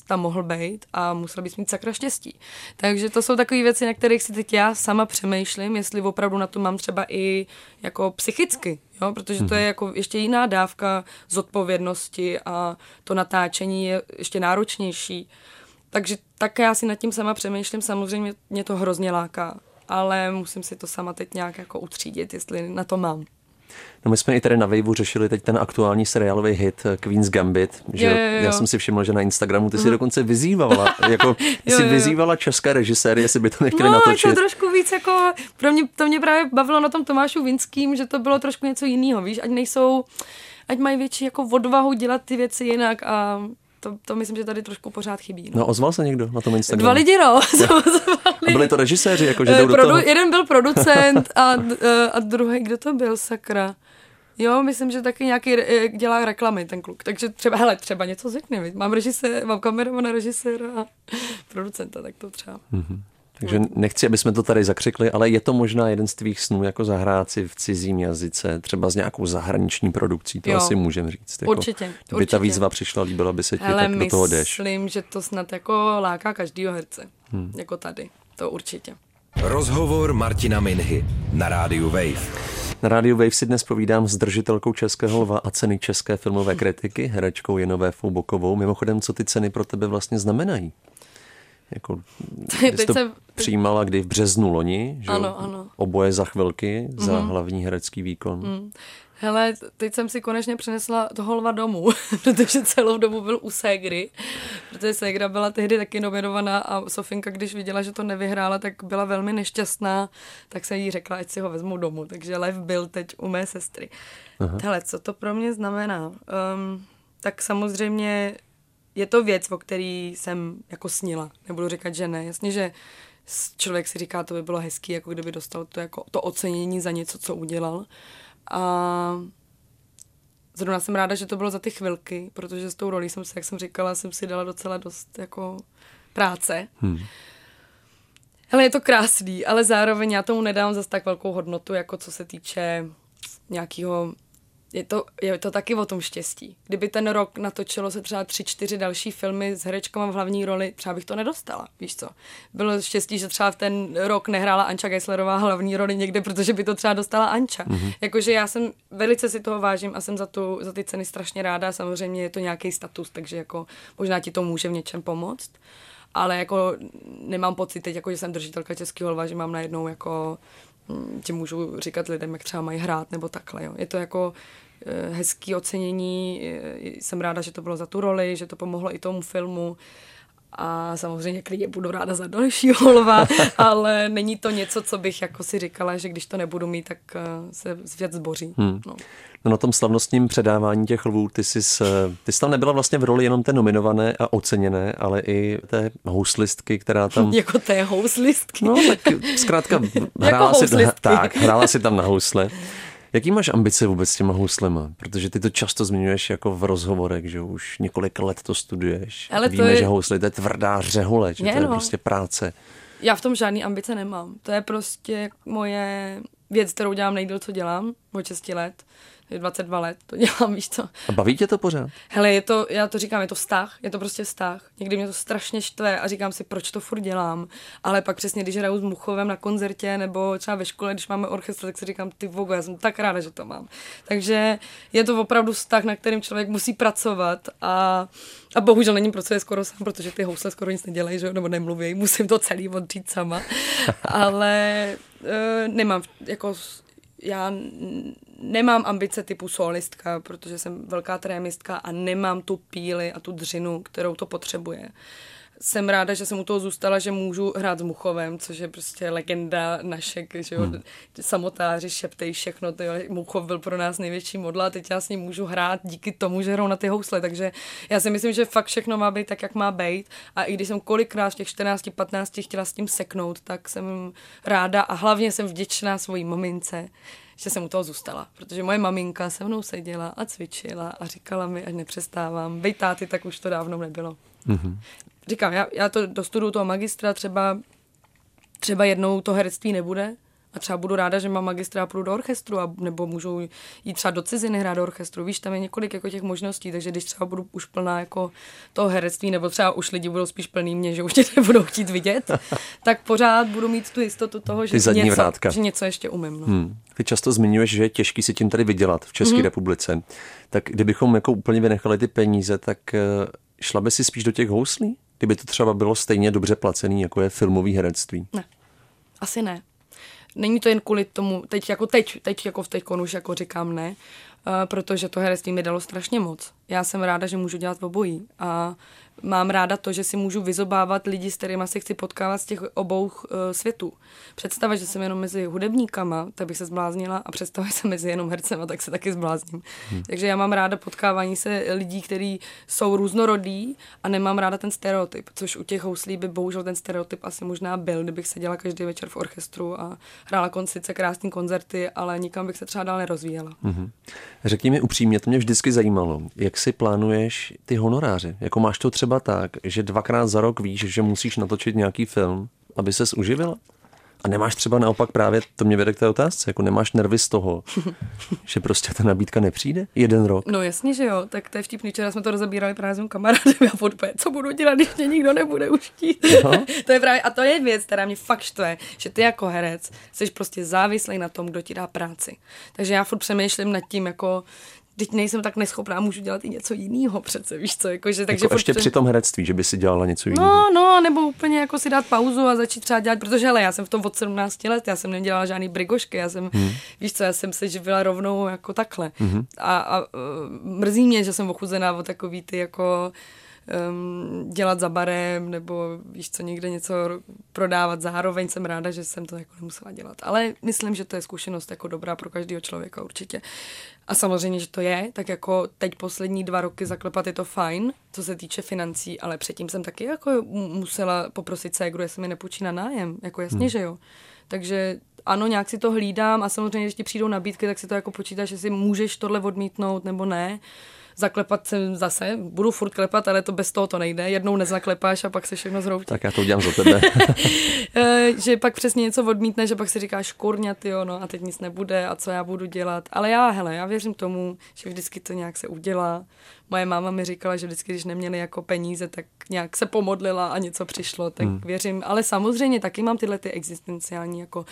tam mohl být a musel bys mít sakra štěstí. Takže to jsou takové věci, na kterých si teď já sama přemýšlím, jestli opravdu na to mám třeba i jako psychicky, jo? protože to je mhm. jako ještě jiná dávka zodpovědnosti a to natáčení je ještě náročnější. Takže také já si nad tím sama přemýšlím, samozřejmě mě to hrozně láká, ale musím si to sama teď nějak jako utřídit, jestli na to mám. No my jsme i tady na Waveu řešili teď ten aktuální seriálový hit eh, Queen's Gambit, že jo, jo, jo. já jsem si všiml, že na Instagramu ty si dokonce vyzývala, [laughs] jako jo, si jo, vyzývala české režiséry, jestli by to nechtěli no, natočit. to trošku víc jako, pro mě, to mě právě bavilo na tom Tomášu Vinským, že to bylo trošku něco jiného, víš, ať nejsou, ať mají větší jako odvahu dělat ty věci jinak a to, to myslím, že tady trošku pořád chybí. No, no ozval se někdo na tom Instagramu? Dva lidi, no. [laughs] a byli to režiséři, jako že jdou Produ- do toho? Jeden byl producent [laughs] a, a druhý, kdo to byl, sakra. Jo, myslím, že taky nějaký eh, dělá reklamy ten kluk. Takže třeba, hele, třeba něco řekne. Mám režisér, mám kameramana, režiséra a [laughs] producenta, tak to třeba. Mm-hmm. Takže nechci, aby jsme to tady zakřikli, ale je to možná jeden z tvých snů jako zahrát si v cizím jazyce, třeba s nějakou zahraniční produkcí, to jo, asi můžeme říct. Jako, určitě. Kdyby určitě. ta výzva přišla, líbila by se ti, ale tak do toho jdeš. myslím, že to snad jako láká každýho herce, hmm. jako tady, to určitě. Rozhovor Martina Minhy na rádiu Wave. Na rádiu Wave si dnes povídám s držitelkou Českého lva a ceny České filmové kritiky, herečkou Jenové Foubokovou. Mimochodem, co ty ceny pro tebe vlastně znamenají? Jako, jsi to přijímala kdy v březnu loni, že ano, ano. oboje za chvilky mm-hmm. za mhm. hlavní herecký výkon. Mm. Hele, teď jsem si konečně přinesla toho lva domů, [laughs] protože celou dobu byl u Ségry, protože Ségra byla tehdy taky nominovaná a Sofinka, když viděla, že to nevyhrála, tak byla velmi nešťastná, tak se jí řekla, ať si ho vezmu domů. Takže lev byl teď u mé sestry. Aha. Hele, co to pro mě znamená? Um, tak samozřejmě je to věc, o který jsem jako snila. Nebudu říkat, že ne. Jasně, že člověk si říká, to by bylo hezký, jako kdyby dostal to, jako, to ocenění za něco, co udělal. A zrovna jsem ráda, že to bylo za ty chvilky, protože s tou rolí jsem si, jak jsem říkala, jsem si dala docela dost jako práce. Hmm. Ale je to krásný, ale zároveň já tomu nedám zase tak velkou hodnotu, jako co se týče nějakého je to, je to taky o tom štěstí. Kdyby ten rok natočilo se třeba tři, čtyři další filmy s herečkama v hlavní roli, třeba bych to nedostala, víš co. Bylo štěstí, že třeba v ten rok nehrála Anča Geislerová hlavní roli někde, protože by to třeba dostala Anča. Mm-hmm. Jakože já jsem, velice si toho vážím a jsem za, tu, za ty ceny strašně ráda. Samozřejmě je to nějaký status, takže jako možná ti to může v něčem pomoct. Ale jako nemám pocit teď, jako, že jsem držitelka českého lva, že mám najednou jako hm, ti můžu říkat lidem, jak třeba mají hrát nebo takhle. Jo. Je to jako Eh, hezký ocenění. Jsem ráda, že to bylo za tu roli, že to pomohlo i tomu filmu. A samozřejmě klidně budu ráda za další [laughs] lva, ale není to něco, co bych jako si říkala, že když to nebudu mít, tak eh, se svět zboří. Hmm. No. No na tom slavnostním předávání těch lvů, ty jsi, ty jsi tam nebyla vlastně v roli jenom té nominované a oceněné, ale i té houslistky, která [laughs] tam... jako té houslistky. No tak zkrátka [laughs] hrála, jako si, tak, hrála si tam na housle. Jaký máš ambice vůbec s těma houslema? Protože ty to často zmiňuješ jako v rozhovorech, že už několik let to studuješ. Ale Víme, je... že housle to je tvrdá řehole, že je, to je no. prostě práce. Já v tom žádný ambice nemám. To je prostě moje věc, kterou dělám nejdíl, co dělám, od 6 let. 22 let to dělám, [laughs] víš co. A baví tě to pořád? Hele, je to, já to říkám, je to vztah, je to prostě vztah. Někdy mě to strašně štve a říkám si, proč to furt dělám. Ale pak přesně, když hraju s Muchovem na koncertě nebo třeba ve škole, když máme orchestr, tak si říkám, ty vogo, já jsem tak ráda, že to mám. Takže je to opravdu vztah, na kterým člověk musí pracovat a, a bohužel není pracuje skoro sám, protože ty housle skoro nic nedělají, že? nebo nemluví, [laughs] musím to celý odřít sama. Ale uh, nemám jako já nemám ambice typu solistka, protože jsem velká trémistka a nemám tu píly a tu dřinu, kterou to potřebuje jsem ráda, že jsem u toho zůstala, že můžu hrát s Muchovem, což je prostě legenda našek, že jo, hmm. samotáři, šeptej všechno, to jo, Muchov byl pro nás největší modla a teď já s ním můžu hrát díky tomu, že hrou na ty housle, takže já si myslím, že fakt všechno má být tak, jak má být a i když jsem kolikrát v těch 14, 15 chtěla s tím seknout, tak jsem ráda a hlavně jsem vděčná svojí mamince, že jsem u toho zůstala, protože moje maminka se mnou seděla a cvičila a říkala mi, ať nepřestávám. Bej táty, tak už to dávno nebylo. Mm-hmm říkám, já, já to dostuduju toho magistra, třeba, třeba jednou to herectví nebude, a třeba budu ráda, že mám magistra a půjdu do orchestru, a, nebo můžu jít třeba do ciziny hrát do orchestru. Víš, tam je několik jako těch možností, takže když třeba budu už plná jako toho herectví, nebo třeba už lidi budou spíš plný mě, že už tě nebudou chtít vidět, [laughs] tak pořád budu mít tu jistotu toho, že, něco, že něco ještě umím. No. Hmm. Ty často zmiňuješ, že je těžký si tím tady vydělat v České mm-hmm. republice. Tak kdybychom jako úplně vynechali ty peníze, tak eh, šla by si spíš do těch houslí? Kdyby to třeba bylo stejně dobře placený, jako je filmový herectví? Ne, asi ne. Není to jen kvůli tomu, teď jako teď, teď jako v teď už jako říkám ne, protože to herectví mi dalo strašně moc. Já jsem ráda, že můžu dělat obojí a mám ráda to, že si můžu vyzobávat lidi, s kterými se chci potkávat z těch obou uh, světů. Představa, že jsem jenom mezi hudebníkama, tak bych se zbláznila a představa, [laughs] že jsem mezi jenom hercema, tak se taky zblázním. Hmm. Takže já mám ráda potkávání se lidí, kteří jsou různorodí a nemám ráda ten stereotyp, což u těch houslí by bohužel ten stereotyp asi možná byl, kdybych seděla každý večer v orchestru a hrála koncice krásné koncerty, ale nikam bych se třeba dál nerozvíjela. Hmm. Řekni mi upřímně, to mě vždycky zajímalo, jak si plánuješ ty honoráře? Jako máš to třeba tak, že dvakrát za rok víš, že musíš natočit nějaký film, aby ses uživila? A nemáš třeba naopak právě, to mě vede k té otázce, jako nemáš nervy z toho, [laughs] že prostě ta nabídka nepřijde jeden rok? No jasně, že jo, tak to je vtipný. Včera jsme to rozebírali právě s mým kamarádem a podpoje, co budu dělat, když mě nikdo nebude už chtít. [laughs] to je právě, a to je věc, která mě fakt štve, že ty jako herec jsi prostě závislý na tom, kdo ti dá práci. Takže já furt přemýšlím nad tím, jako teď nejsem tak neschopná, můžu dělat i něco jiného přece, víš co, jako, že, takže jako ještě při tom herectví, že by si dělala něco jiného. No, no, nebo úplně jako si dát pauzu a začít třeba dělat, protože hele, já jsem v tom od 17 let, já jsem nedělala žádný brigošky, já jsem, hmm. víš co, já jsem se živila rovnou jako takhle. Hmm. A, a uh, mrzí mě, že jsem ochuzená o takový ty jako um, dělat za barem nebo víš co, někde něco prodávat. Zároveň jsem ráda, že jsem to jako nemusela dělat. Ale myslím, že to je zkušenost jako dobrá pro každého člověka určitě. A samozřejmě, že to je, tak jako teď poslední dva roky zaklepat je to fajn, co se týče financí, ale předtím jsem taky jako musela poprosit ségru, jestli mi nepůjčí na nájem. Jako jasně, hmm. že jo. Takže ano, nějak si to hlídám a samozřejmě, když ti přijdou nabídky, tak si to jako počítáš, jestli můžeš tohle odmítnout nebo ne zaklepat jsem zase, budu furt klepat, ale to bez toho to nejde. Jednou nezaklepáš a pak se všechno zhroutí. Tak já to udělám za tebe. [laughs] Eh, že pak přesně něco odmítne, že pak si říkáš kurňa, ty no a teď nic nebude a co já budu dělat. Ale já, hele, já věřím tomu, že vždycky to nějak se udělá. Moje máma mi říkala, že vždycky, když neměli jako peníze, tak nějak se pomodlila a něco přišlo, tak hmm. věřím. Ale samozřejmě taky mám tyhle ty existenciální jako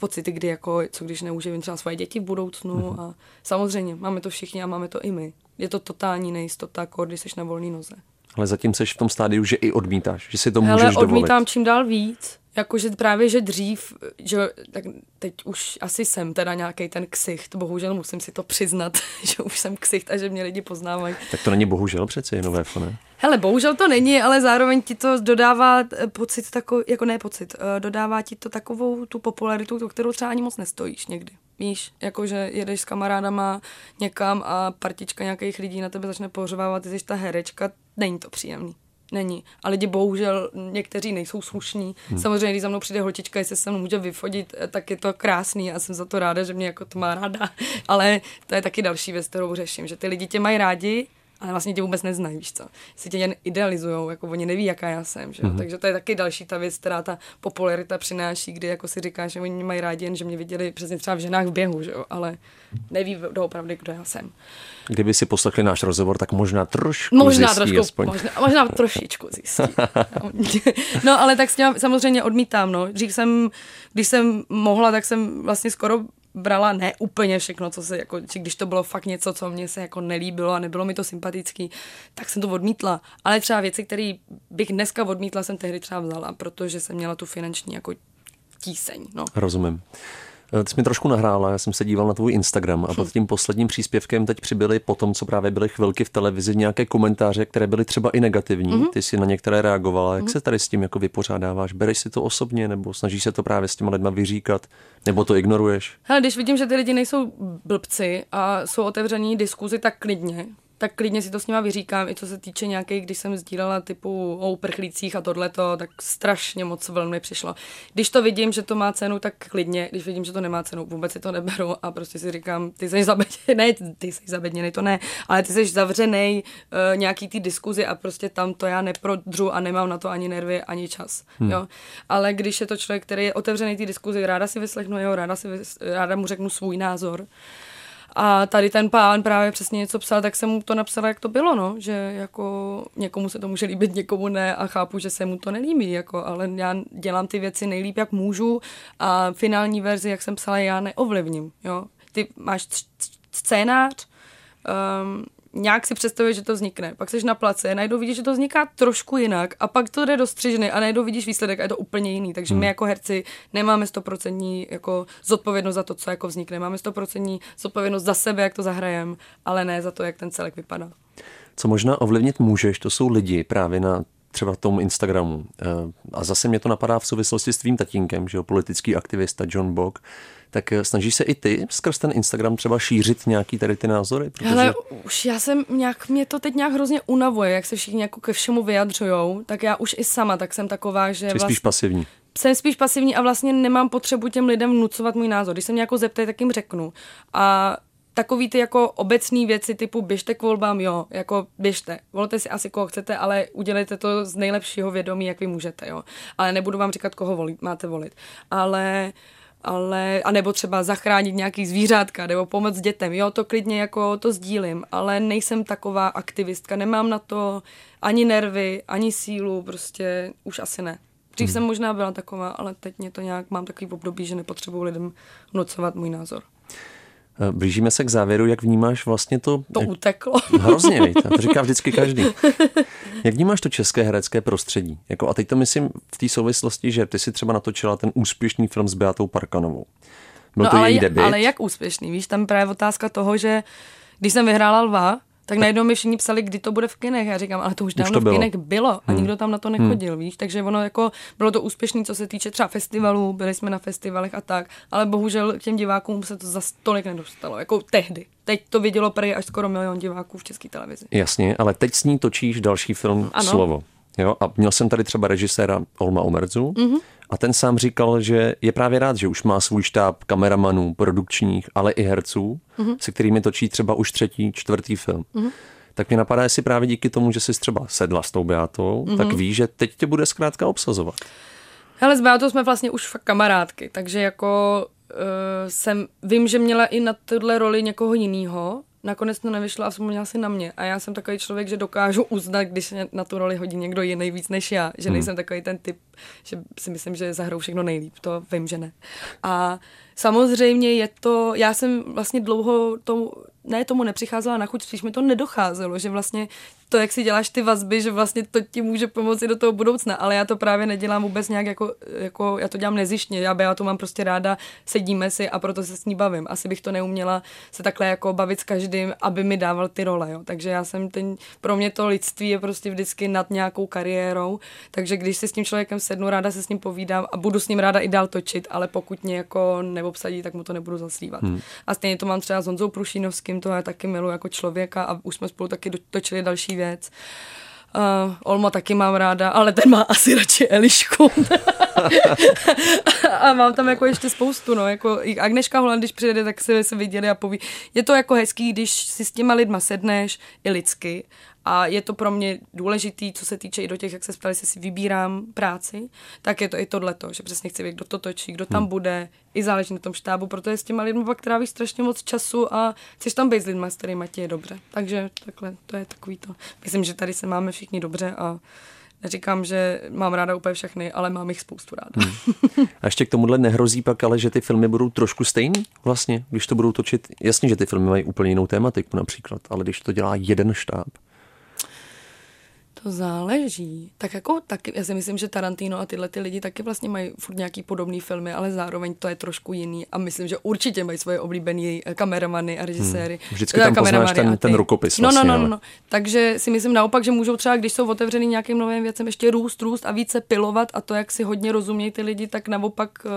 pocity, kdy jako, co když neuživím třeba svoje děti v budoucnu hmm. a samozřejmě máme to všichni a máme to i my je to totální nejistota, jako když jsi na volné noze. Ale zatím jsi v tom stádiu, že i odmítáš, že si to můžeš Hele, odmítám dovolit. čím dál víc. Jakože právě, že dřív, že tak teď už asi jsem teda nějaký ten ksicht, bohužel musím si to přiznat, [laughs] že už jsem ksicht a že mě lidi poznávají. Tak to není bohužel přece jenom ne? Hele, bohužel to není, ale zároveň ti to dodává eh, pocit takový, jako ne pocit, eh, dodává ti to takovou tu popularitu, kterou třeba ani moc nestojíš někdy. Víš, jakože jedeš s kamarádama někam a partička nějakých lidí na tebe začne pohřovávat, ty jsi ta herečka, není to příjemný. Není. A lidi bohužel někteří nejsou slušní. Hmm. Samozřejmě, když za mnou přijde holčička, jestli se mnou může vyfodit, eh, tak je to krásný a jsem za to ráda, že mě jako to má ráda. [laughs] Ale to je taky další věc, kterou řeším, že ty lidi tě mají rádi, ale vlastně tě vůbec neznají, víš co. Si tě jen idealizují, jako oni neví, jaká já jsem, že? Mm-hmm. Takže to je taky další ta věc, která ta popularita přináší, kdy jako si říká, že oni mají rádi jen, že mě viděli přesně třeba v ženách v běhu, že jo, ale neví doopravdy, kdo já jsem. Kdyby si poslechli náš rozhovor, tak možná trošku Možná zjistí trošku, aspoň. možná, možná trošičku zjistí. [laughs] no ale tak s tím samozřejmě odmítám, no. Dřív jsem, když jsem mohla, tak jsem vlastně skoro brala ne úplně všechno, co se jako, či když to bylo fakt něco, co mě se jako nelíbilo a nebylo mi to sympatický, tak jsem to odmítla. Ale třeba věci, které bych dneska odmítla, jsem tehdy třeba vzala, protože jsem měla tu finanční jako tíseň. No. Rozumím. Eh, ty jsi mi trošku nahrála, já jsem se díval na tvůj Instagram a pod tím posledním příspěvkem teď přibyly po tom, co právě byly chvilky v televizi, nějaké komentáře, které byly třeba i negativní. Mm-hmm. Ty si na některé reagovala. Jak mm-hmm. se tady s tím jako vypořádáváš? Bereš si to osobně nebo snažíš se to právě s těma lidma vyříkat? Nebo to ignoruješ? Hele, když vidím, že ty lidi nejsou blbci a jsou otevření diskuzi, tak klidně tak klidně si to s nima vyříkám, i co se týče nějakých, když jsem sdílela typu o uprchlících a tohleto, tak strašně moc velmi přišlo. Když to vidím, že to má cenu, tak klidně, když vidím, že to nemá cenu, vůbec si to neberu a prostě si říkám, ty jsi zabedněný, ne, ty jsi zabedněný, to ne, ale ty jsi zavřený uh, nějaký ty diskuzi a prostě tam to já neprodřu a nemám na to ani nervy, ani čas, hmm. jo. Ale když je to člověk, který je otevřený ty diskuzi, ráda si vyslechnu jeho, ráda, si vys, ráda mu řeknu svůj názor, a tady ten pán právě přesně něco psal, tak jsem mu to napsala, jak to bylo, no, že jako někomu se to může líbit, někomu ne a chápu, že se mu to nelíbí, jako, ale já dělám ty věci nejlíp, jak můžu a finální verzi, jak jsem psala, já neovlivním, jo. Ty máš scénář, um, nějak si představuje, že to vznikne. Pak jsi na place, najednou vidíš, že to vzniká trošku jinak a pak to jde do střižny a najednou vidíš výsledek a je to úplně jiný. Takže hmm. my jako herci nemáme stoprocentní jako zodpovědnost za to, co jako vznikne. Máme stoprocentní zodpovědnost za sebe, jak to zahrajeme, ale ne za to, jak ten celek vypadá. Co možná ovlivnit můžeš, to jsou lidi právě na třeba tomu Instagramu. Eh, a zase mě to napadá v souvislosti s tvým tatínkem, že jo, politický aktivista John Bock, tak eh, snažíš se i ty skrz ten Instagram třeba šířit nějaký tady ty názory? Protože... Ale už já jsem nějak, mě to teď nějak hrozně unavuje, jak se všichni jako ke všemu vyjadřujou, tak já už i sama, tak jsem taková, že Jsi vlastně... spíš pasivní jsem spíš pasivní a vlastně nemám potřebu těm lidem vnucovat můj názor. Když se mě jako zeptají, tak jim řeknu. A takový ty jako obecné věci typu běžte k volbám, jo, jako běžte, volte si asi koho chcete, ale udělejte to z nejlepšího vědomí, jak vy můžete, jo. Ale nebudu vám říkat, koho volit, máte volit. Ale ale, a nebo třeba zachránit nějaký zvířátka, nebo pomoct dětem, jo, to klidně jako to sdílím, ale nejsem taková aktivistka, nemám na to ani nervy, ani sílu, prostě už asi ne. Dřív hmm. jsem možná byla taková, ale teď mě to nějak, mám takový období, že nepotřebuji lidem nocovat můj názor. Eh, blížíme se k závěru, jak vnímáš vlastně to... To jak... uteklo. [laughs] Hrozně, víte, to říká [laughs] vždycky každý. Jak vnímáš to české herecké prostředí? Jako, a teď to myslím v té souvislosti, že ty si třeba natočila ten úspěšný film s Beatou Parkanovou. Byl no, to ale, její debit. ale jak úspěšný? Víš, tam právě otázka toho, že když jsem vyhrála Lva, tak najednou mi všichni psali, kdy to bude v kinech. Já říkám, ale to už dávno už to bylo. v kinech bylo a hmm. nikdo tam na to hmm. nechodil, hmm. víš. Takže ono jako bylo to úspěšné, co se týče třeba festivalů, byli jsme na festivalech a tak, ale bohužel těm divákům se to za tolik nedostalo, jako tehdy. Teď to vidělo prý až skoro milion diváků v české televizi. Jasně, ale teď s ní točíš další film ano. Slovo. Jo? A měl jsem tady třeba režiséra Olma Omerzu mm-hmm. a ten sám říkal, že je právě rád, že už má svůj štáb kameramanů, produkčních, ale i herců, mm-hmm. se kterými točí třeba už třetí, čtvrtý film. Mm-hmm. Tak mě napadá, jestli právě díky tomu, že jsi třeba sedla s tou Beatou, mm-hmm. tak ví, že teď tě bude zkrátka obsazovat. Hele, s Beatou jsme vlastně už fakt kamarádky, takže jako uh, jsem, vím, že měla i na tuhle roli někoho jiného, nakonec to nevyšlo a vzpomněla si na mě. A já jsem takový člověk, že dokážu uznat, když na tu roli hodí někdo jiný víc než já. Že hmm. nejsem takový ten typ, že si myslím, že zahrou všechno nejlíp. To vím, že ne. A samozřejmě je to, já jsem vlastně dlouho to, ne tomu nepřicházela na chuť, spíš mi to nedocházelo, že vlastně to, jak si děláš ty vazby, že vlastně to ti může pomoci do toho budoucna, ale já to právě nedělám vůbec nějak jako, jako já to dělám nezištně, já, já to mám prostě ráda, sedíme si a proto se s ní bavím. Asi bych to neuměla se takhle jako bavit s každým, aby mi dával ty role, jo. Takže já jsem ten, pro mě to lidství je prostě vždycky nad nějakou kariérou, takže když si s tím člověkem sednu, ráda se s ním povídám a budu s ním ráda i dál točit, ale pokud mě jako neobsadí, tak mu to nebudu zaslívat. Hmm. A stejně to mám třeba s Honzou Prušínovským, to já taky miluji jako člověka a už jsme spolu taky točili další věc. Uh, Olma taky mám ráda, ale ten má asi radši Elišku. [laughs] a mám tam jako ještě spoustu, no, jako i Agneška Holand, když přijede, tak se, se viděli a poví. Je to jako hezký, když si s těma lidma sedneš i lidsky a je to pro mě důležitý, co se týče i do těch, jak se ptali, jestli si vybírám práci, tak je to i tohleto, že přesně chci vědět, kdo to točí, kdo tam hmm. bude, i záleží na tom štábu, protože s těma lidmi pak trávíš strašně moc času a chceš tam být s lidmi, s kterými ti je dobře. Takže takhle, to je takový to. Myslím, že tady se máme všichni dobře a Neříkám, že mám ráda úplně všechny, ale mám jich spoustu ráda. Hmm. A ještě k tomuhle nehrozí pak, ale že ty filmy budou trošku stejný vlastně, když to budou točit. Jasně, že ty filmy mají úplně jinou tématiku například, ale když to dělá jeden štáb. To záleží. Tak jako taky, já si myslím, že Tarantino a tyhle ty lidi taky vlastně mají furt nějaký podobný filmy, ale zároveň to je trošku jiný a myslím, že určitě mají svoje oblíbené kameramany a režiséry. Hmm. Vždycky tam poznáš ten, ten rukopis vlastně, no, no, no, no, no. Takže si myslím naopak, že můžou třeba, když jsou otevřený nějakým novým věcem, ještě růst, růst a více pilovat a to, jak si hodně rozumějí ty lidi, tak naopak uh,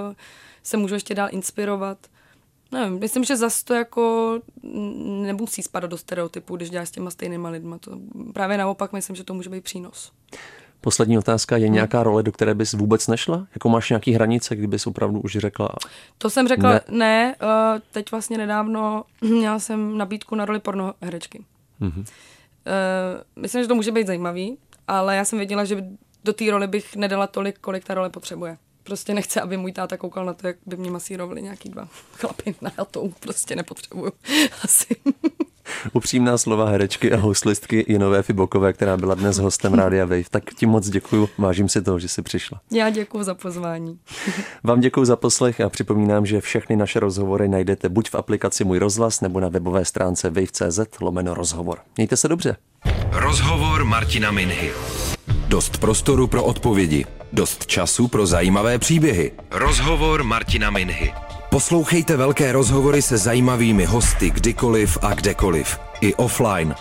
se můžou ještě dál inspirovat. Nevím, myslím, že zase to jako nemusí spadat do stereotypů, když děláš s těma stejnýma lidma. To právě naopak myslím, že to může být přínos. Poslední otázka, je nějaká role, do které bys vůbec nešla? Jako máš nějaký hranice, kdybys opravdu už řekla? To jsem řekla, ne, ne uh, teď vlastně nedávno [clears throat] měla jsem nabídku na roli pornoherečky. Mm-hmm. Uh, myslím, že to může být zajímavý, ale já jsem věděla, že do té role bych nedala tolik, kolik ta role potřebuje. Prostě nechce, aby můj táta koukal na to, jak by mě masírovali nějaký dva [laughs] chlapy na to prostě nepotřebuju. [laughs] Asi. Upřímná slova herečky a houslistky Jinové Fibokové, která byla dnes hostem Rádia Wave. Tak ti moc děkuji, vážím si toho, že jsi přišla. Já děkuji za pozvání. [laughs] Vám děkuji za poslech a připomínám, že všechny naše rozhovory najdete buď v aplikaci Můj rozhlas nebo na webové stránce wave.cz lomeno rozhovor. Mějte se dobře. Rozhovor Martina Minhy. Dost prostoru pro odpovědi. Dost času pro zajímavé příběhy. Rozhovor Martina Minhy. Poslouchejte velké rozhovory se zajímavými hosty kdykoliv a kdekoliv. I offline.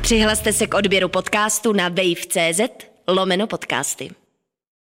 Přihlaste se k odběru podcastu na wave.cz lomeno podcasty.